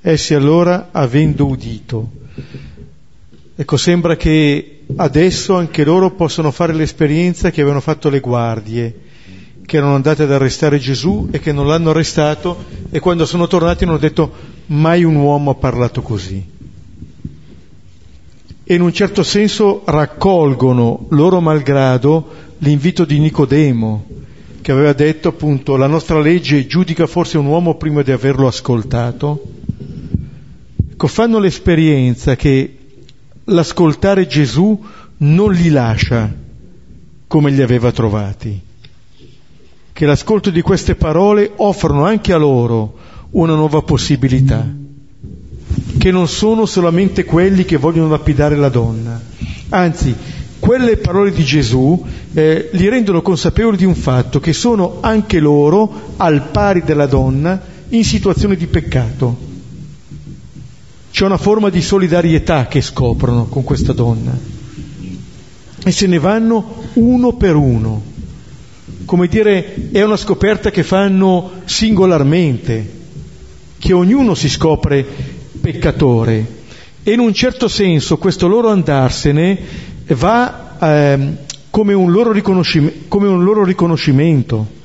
Essi allora, avendo udito, ecco, sembra che adesso anche loro possano fare l'esperienza che avevano fatto le guardie, che erano andate ad arrestare Gesù e che non l'hanno arrestato e quando sono tornati hanno detto mai un uomo ha parlato così. E in un certo senso raccolgono loro malgrado l'invito di Nicodemo, che aveva detto appunto la nostra legge giudica forse un uomo prima di averlo ascoltato? Ecco, fanno l'esperienza che l'ascoltare Gesù non li lascia come li aveva trovati, che l'ascolto di queste parole offrono anche a loro una nuova possibilità, che non sono solamente quelli che vogliono lapidare la donna, anzi quelle parole di Gesù eh, li rendono consapevoli di un fatto, che sono anche loro, al pari della donna, in situazione di peccato. C'è una forma di solidarietà che scoprono con questa donna. E se ne vanno uno per uno. Come dire, è una scoperta che fanno singolarmente, che ognuno si scopre peccatore e in un certo senso questo loro andarsene va eh, come, un loro come un loro riconoscimento.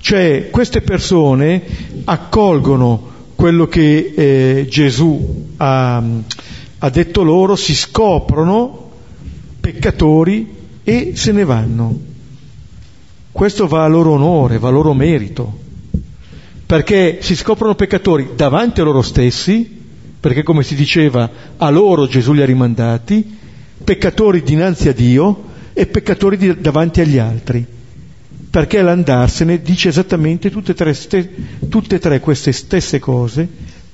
Cioè queste persone accolgono quello che eh, Gesù ha, ha detto loro, si scoprono peccatori e se ne vanno. Questo va a loro onore, va a loro merito, perché si scoprono peccatori davanti a loro stessi, perché come si diceva a loro Gesù li ha rimandati, peccatori dinanzi a Dio e peccatori di, davanti agli altri, perché l'andarsene dice esattamente tutte e, tre, ste, tutte e tre queste stesse cose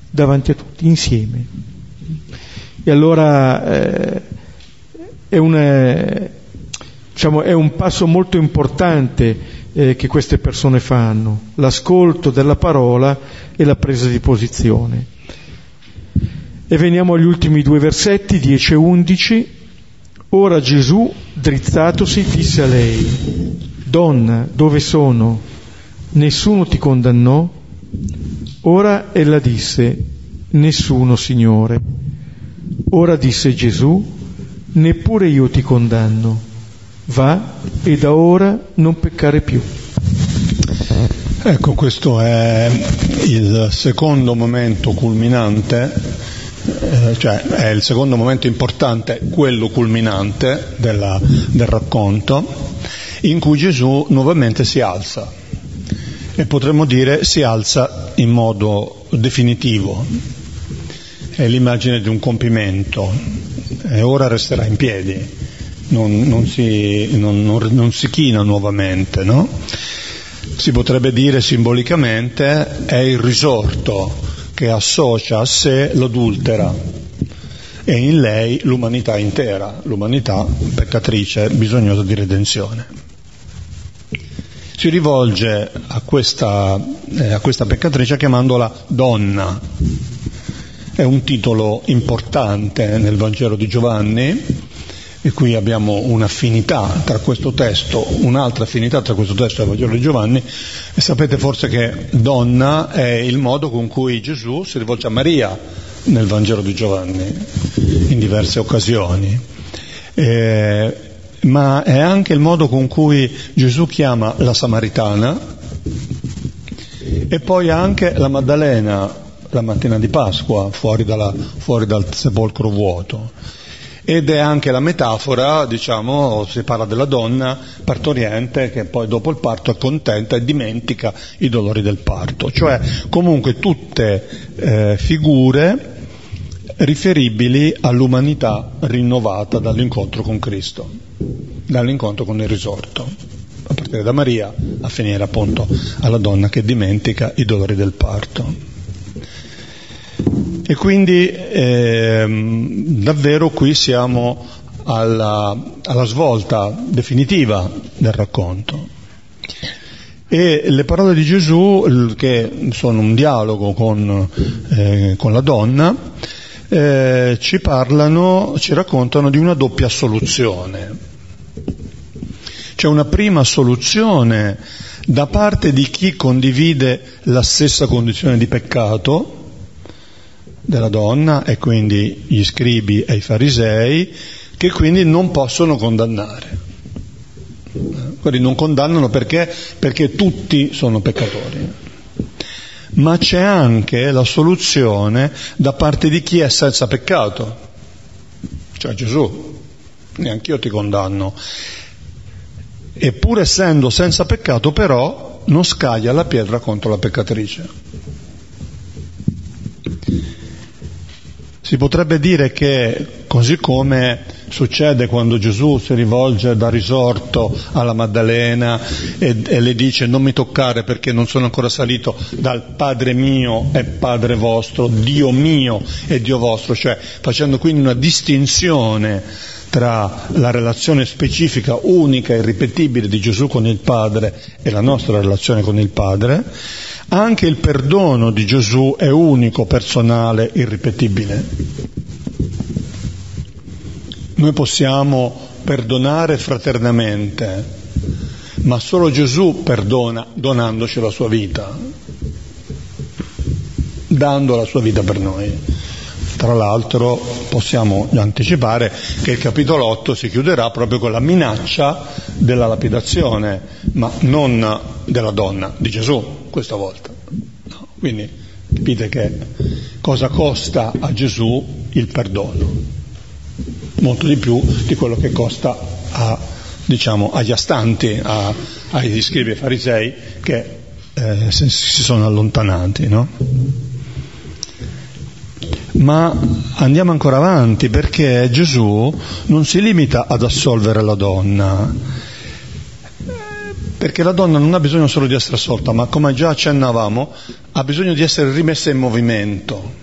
davanti a tutti, insieme. E allora eh, è, un, diciamo, è, un, passo molto importante eh, che queste persone fanno, l'ascolto della parola e la presa di posizione. E veniamo agli ultimi due versetti, 10 e 11. Ora Gesù, drizzatosi, disse a lei, Donna, dove sono? Nessuno ti condannò? Ora ella disse, Nessuno, Signore. Ora disse Gesù, Neppure io ti condanno. Va e da ora non peccare più. Ecco, questo è il secondo momento culminante, cioè è il secondo momento importante, quello culminante della, del racconto, in cui Gesù nuovamente si alza e potremmo dire si alza in modo definitivo. È l'immagine di un compimento e ora resterà in piedi, non, non, si, non, non si, china nuovamente, no? Si potrebbe dire simbolicamente è il risorto che associa a sé l'adultera e in lei l'umanità intera, l'umanità peccatrice bisognosa di redenzione. Si rivolge a questa, eh, a questa peccatrice chiamandola donna. È un titolo importante nel Vangelo di Giovanni e qui abbiamo un'affinità tra questo testo, un'altra affinità tra questo testo e il Vangelo di Giovanni e sapete forse che donna è il modo con cui Gesù si rivolge a Maria nel Vangelo di Giovanni in diverse occasioni. Eh, ma è anche il modo con cui Gesù chiama la Samaritana e poi anche la Maddalena la mattina di Pasqua fuori, dalla, fuori dal sepolcro vuoto ed è anche la metafora, diciamo, si parla della donna partoriente che poi dopo il parto è contenta e dimentica i dolori del parto, cioè comunque tutte eh, figure riferibili all'umanità rinnovata dall'incontro con Cristo, dall'incontro con il risorto, a partire da Maria a finire appunto alla donna che dimentica i dolori del parto. E quindi ehm, davvero qui siamo alla, alla, svolta definitiva del racconto. E le parole di Gesù, che sono un dialogo con, eh, con la donna, eh, ci parlano, ci raccontano di una doppia soluzione. C'è una prima soluzione da parte di chi condivide la stessa condizione di peccato, della donna e quindi gli scribi e i farisei che quindi non possono condannare. Quelli non condannano perché? Perché tutti sono peccatori. Ma c'è anche la soluzione da parte di chi è senza peccato, cioè Gesù, neanche io ti condanno. E pur essendo senza peccato però non scaglia la pietra contro la peccatrice. Si potrebbe dire che, così come succede quando Gesù si rivolge da risorto alla Maddalena e, e, le dice non mi toccare perché non sono ancora salito dal Padre mio e Padre vostro, Dio mio e Dio vostro, cioè facendo quindi una distinzione tra la relazione specifica, unica e irripetibile di Gesù con il Padre e la nostra relazione con il Padre, anche il perdono di Gesù è unico, personale, irripetibile. Noi possiamo perdonare fraternamente, ma solo Gesù perdona donandoci la sua vita, dando la sua vita per noi. Tra l'altro possiamo anticipare che il capitolo 8 si chiuderà proprio con la minaccia della lapidazione, ma non della donna, di Gesù questa volta. No, quindi capite che cosa costa a Gesù il perdono. molto di più di quello che costa a, diciamo, agli astanti, a, agli scrivi e farisei che eh, si sono allontanati. No? Ma andiamo ancora avanti perché Gesù non si limita ad assolvere la donna, perché la donna non ha bisogno solo di essere assolta, ma come già accennavamo, ha bisogno di essere rimessa in movimento,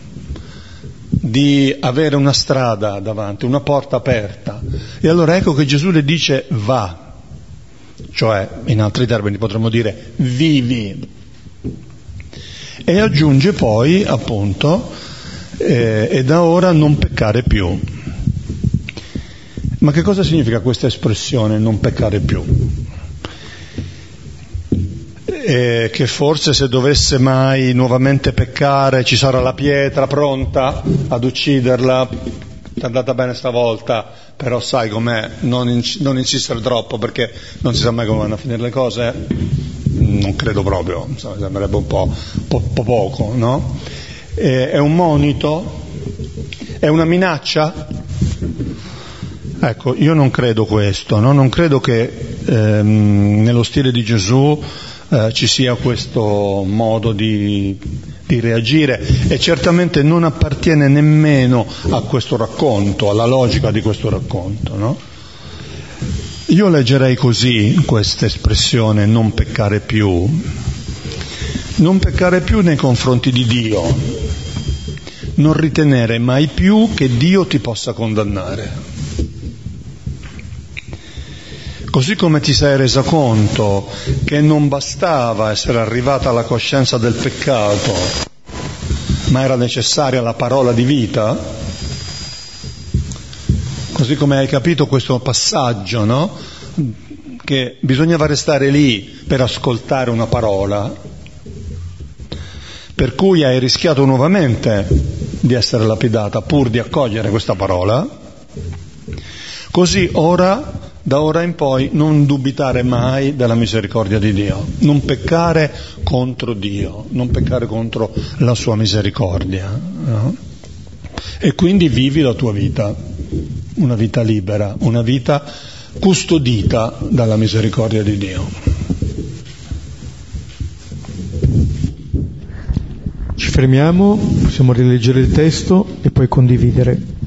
di avere una strada davanti, una porta aperta. E allora ecco che Gesù le dice va, cioè in altri termini potremmo dire vivi. E aggiunge poi appunto eh, e da ora non peccare più. Ma che cosa significa questa espressione non peccare più? Eh, che forse se dovesse mai nuovamente peccare ci sarà la pietra pronta ad ucciderla, è andata bene stavolta, però sai com'è, non, inc- non, insistere troppo perché non si sa mai come vanno a finire le cose, non credo proprio, insomma, sembrerebbe un po', po-, po poco, no? eh, è un monito? È una minaccia? Ecco, io non credo questo, no? non credo che ehm, nello stile di Gesù eh, ci sia questo modo di, di, reagire e certamente non appartiene nemmeno a questo racconto, alla logica di questo racconto. No? Io leggerei così questa espressione non peccare più, non peccare più nei confronti di Dio, non ritenere mai più che Dio ti possa condannare. Così come ti sei resa conto che non bastava essere arrivata alla coscienza del peccato, ma era necessaria la parola di vita, così come hai capito questo passaggio, no? Che bisognava restare lì per ascoltare una parola, per cui hai rischiato nuovamente di essere lapidata pur di accogliere questa parola, così ora, da ora in poi, non dubitare mai della misericordia di Dio, non peccare contro Dio, non peccare contro la sua misericordia. No? E quindi vivi la tua vita, una vita libera, una vita custodita dalla misericordia di Dio. fermiamo, possiamo rileggere il testo e poi condividere.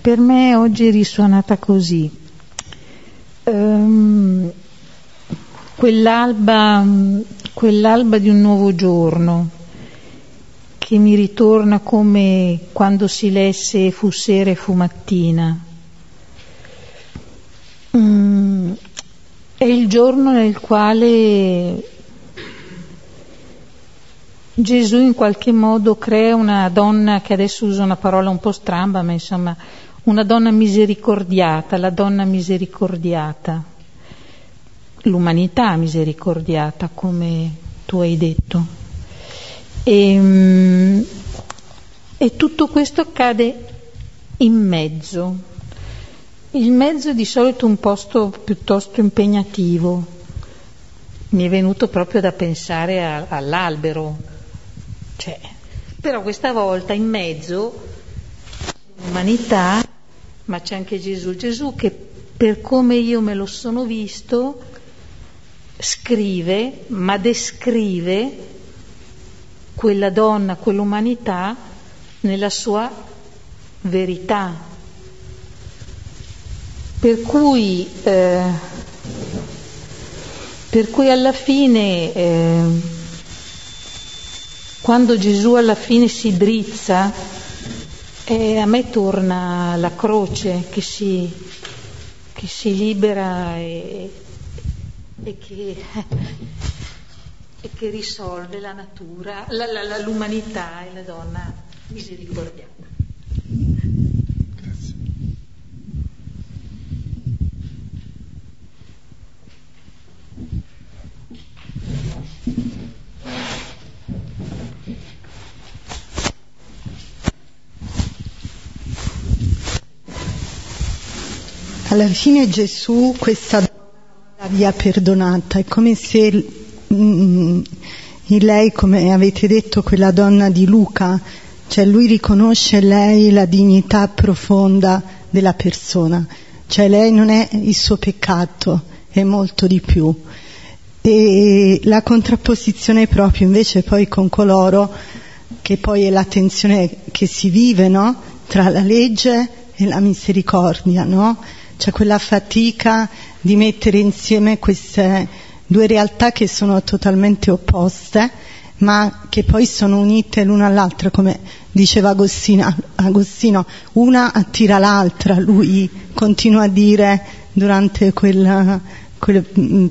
Per me oggi è risuonata così. Um, quell'alba, quell'alba di un nuovo giorno che mi ritorna come quando si lesse fu sera e fu mattina. Mm, è il giorno nel quale Gesù in qualche modo crea una donna, che adesso uso una parola un po' stramba, ma insomma una donna misericordiata, la donna misericordiata, l'umanità misericordiata, come tu hai detto. E, ehm, e tutto questo accade in mezzo. Il mezzo è di solito un posto piuttosto impegnativo. Mi è venuto proprio da pensare a, all'albero. Cioè, però questa volta in mezzo l'umanità ma c'è anche Gesù. Gesù che per come io me lo sono visto scrive, ma descrive quella donna, quell'umanità nella sua verità. Per cui eh, Per cui alla fine, eh, quando Gesù alla fine si drizza, eh, a me torna la croce che si, che si libera e, e, che, e, che, risolve la natura, la, la, l'umanità e la donna misericordiata. Alla fine Gesù questa donna vi ha perdonata, è come se mm, in lei, come avete detto, quella donna di Luca, cioè lui riconosce lei la dignità profonda della persona, cioè lei non è il suo peccato, è molto di più. E la contrapposizione proprio invece poi con coloro che poi è la tensione che si vive, no? Tra la legge e la misericordia, no? C'è quella fatica di mettere insieme queste due realtà che sono totalmente opposte, ma che poi sono unite l'una all'altra, come diceva Agostino, Agostino una attira l'altra, lui continua a dire durante quel, quel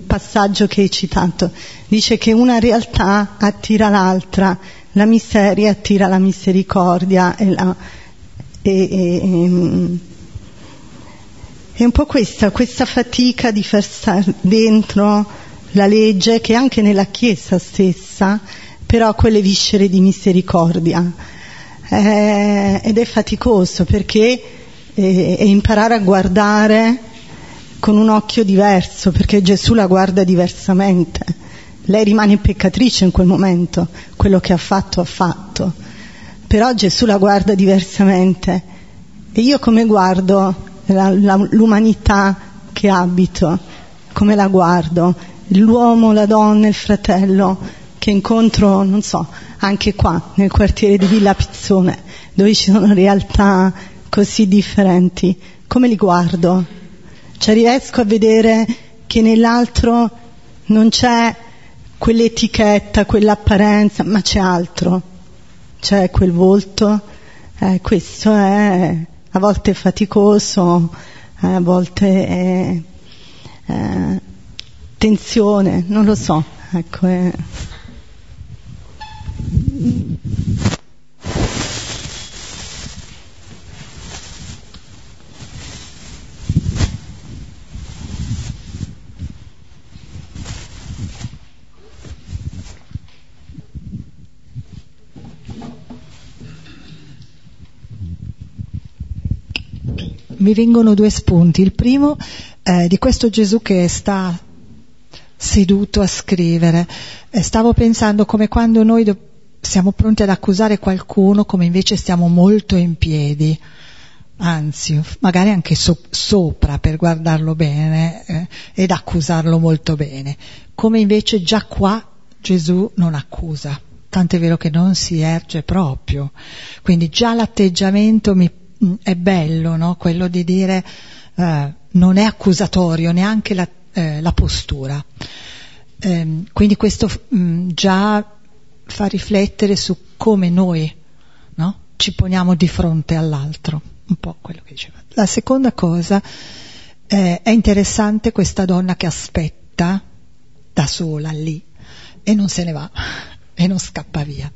passaggio che hai citato, dice che una realtà attira l'altra, la miseria attira la misericordia e la, e, e, è un po' questa, questa fatica di far stare dentro la legge che anche nella Chiesa stessa, però ha quelle viscere di misericordia. Eh, ed è faticoso perché eh, è imparare a guardare con un occhio diverso, perché Gesù la guarda diversamente. Lei rimane peccatrice in quel momento, quello che ha fatto ha fatto, però Gesù la guarda diversamente. E io come guardo la, la, l'umanità che abito, come la guardo, l'uomo, la donna, il fratello che incontro, non so, anche qua nel quartiere di Villa Pizzone, dove ci sono realtà così differenti, come li guardo? Cioè riesco a vedere che nell'altro non c'è quell'etichetta, quell'apparenza, ma c'è altro, c'è quel volto, eh, questo è a volte è faticoso, a volte è eh, tensione, non lo so, ecco. È... mi vengono due spunti. Il primo eh, di questo Gesù che sta seduto a scrivere. Eh, stavo pensando come quando noi do- siamo pronti ad accusare qualcuno, come invece stiamo molto in piedi, anzi, magari anche so- sopra per guardarlo bene eh, ed accusarlo molto bene. Come invece già qua Gesù non accusa. Tant'è vero che non si erge proprio. Quindi già l'atteggiamento mi è bello, no? quello di dire eh, non è accusatorio neanche la, eh, la postura. Eh, quindi questo mh, mm, già fa riflettere su come noi no? ci poniamo di fronte all'altro, un po' quello che diceva. La seconda cosa eh, è interessante questa donna che aspetta da sola lì e non se ne va [LAUGHS] e non scappa via.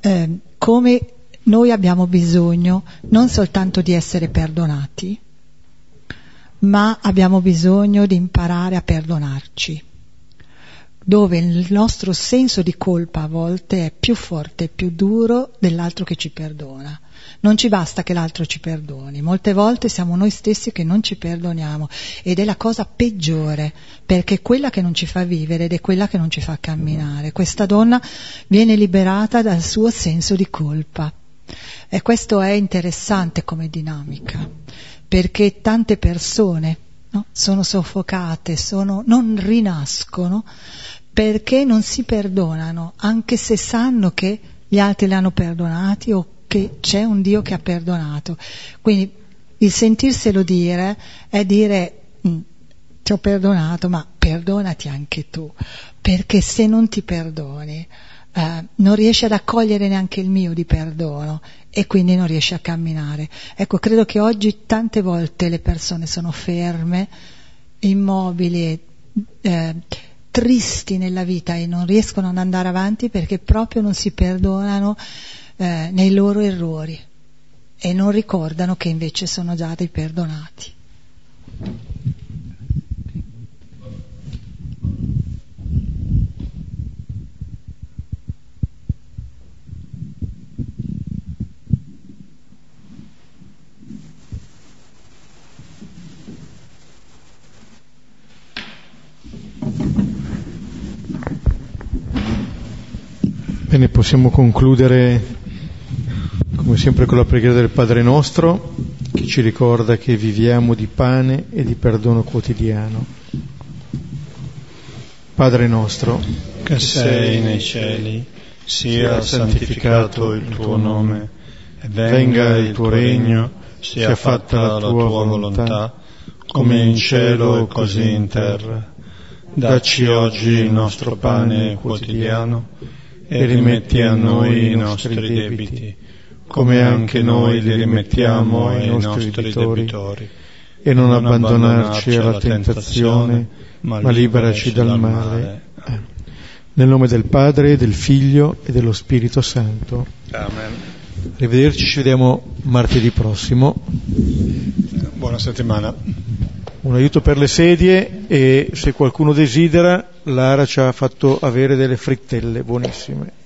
Eh, come noi abbiamo bisogno non soltanto di essere perdonati, ma abbiamo bisogno di imparare a perdonarci, dove il nostro senso di colpa a volte è più forte e più duro dell'altro che ci perdona. Non ci basta che l'altro ci perdoni, molte volte siamo noi stessi che non ci perdoniamo ed è la cosa peggiore perché è quella che non ci fa vivere ed è quella che non ci fa camminare. Questa donna viene liberata dal suo senso di colpa e questo è interessante come dinamica, perché tante persone no, sono soffocate, sono, non rinascono perché non si perdonano, anche se sanno che gli altri li hanno perdonati o che c'è un Dio che ha perdonato. Quindi il sentirselo dire è dire mm, ti ho perdonato, ma perdonati anche tu, perché se non ti perdoni eh, non riesci ad accogliere neanche il mio di perdono e quindi non riesci a camminare. Ecco, credo che oggi tante volte le persone sono ferme, immobili, eh, tristi nella vita e non riescono ad andare avanti perché proprio non si perdonano eh, nei loro errori e non ricordano che invece sono già dei perdonati. Bene, possiamo concludere come sempre con la preghiera del Padre nostro che ci ricorda che viviamo di pane e di perdono quotidiano. Padre nostro, che sei nei cieli, sia santificato il tuo nome, venga il tuo regno, sia fatta la tua volontà, come in cielo e così in terra. Dacci oggi il nostro pane quotidiano e rimetti a noi i nostri debiti, come anche noi li rimettiamo ai nostri debitori. E non abbandonarci alla tentazione, ma liberaci dal male. Nel nome del Padre, del Figlio e dello Spirito Santo. Amen. Arrivederci, ci vediamo martedì prossimo. Buona settimana. Un aiuto per le sedie e se qualcuno desidera Lara ci ha fatto avere delle frittelle buonissime.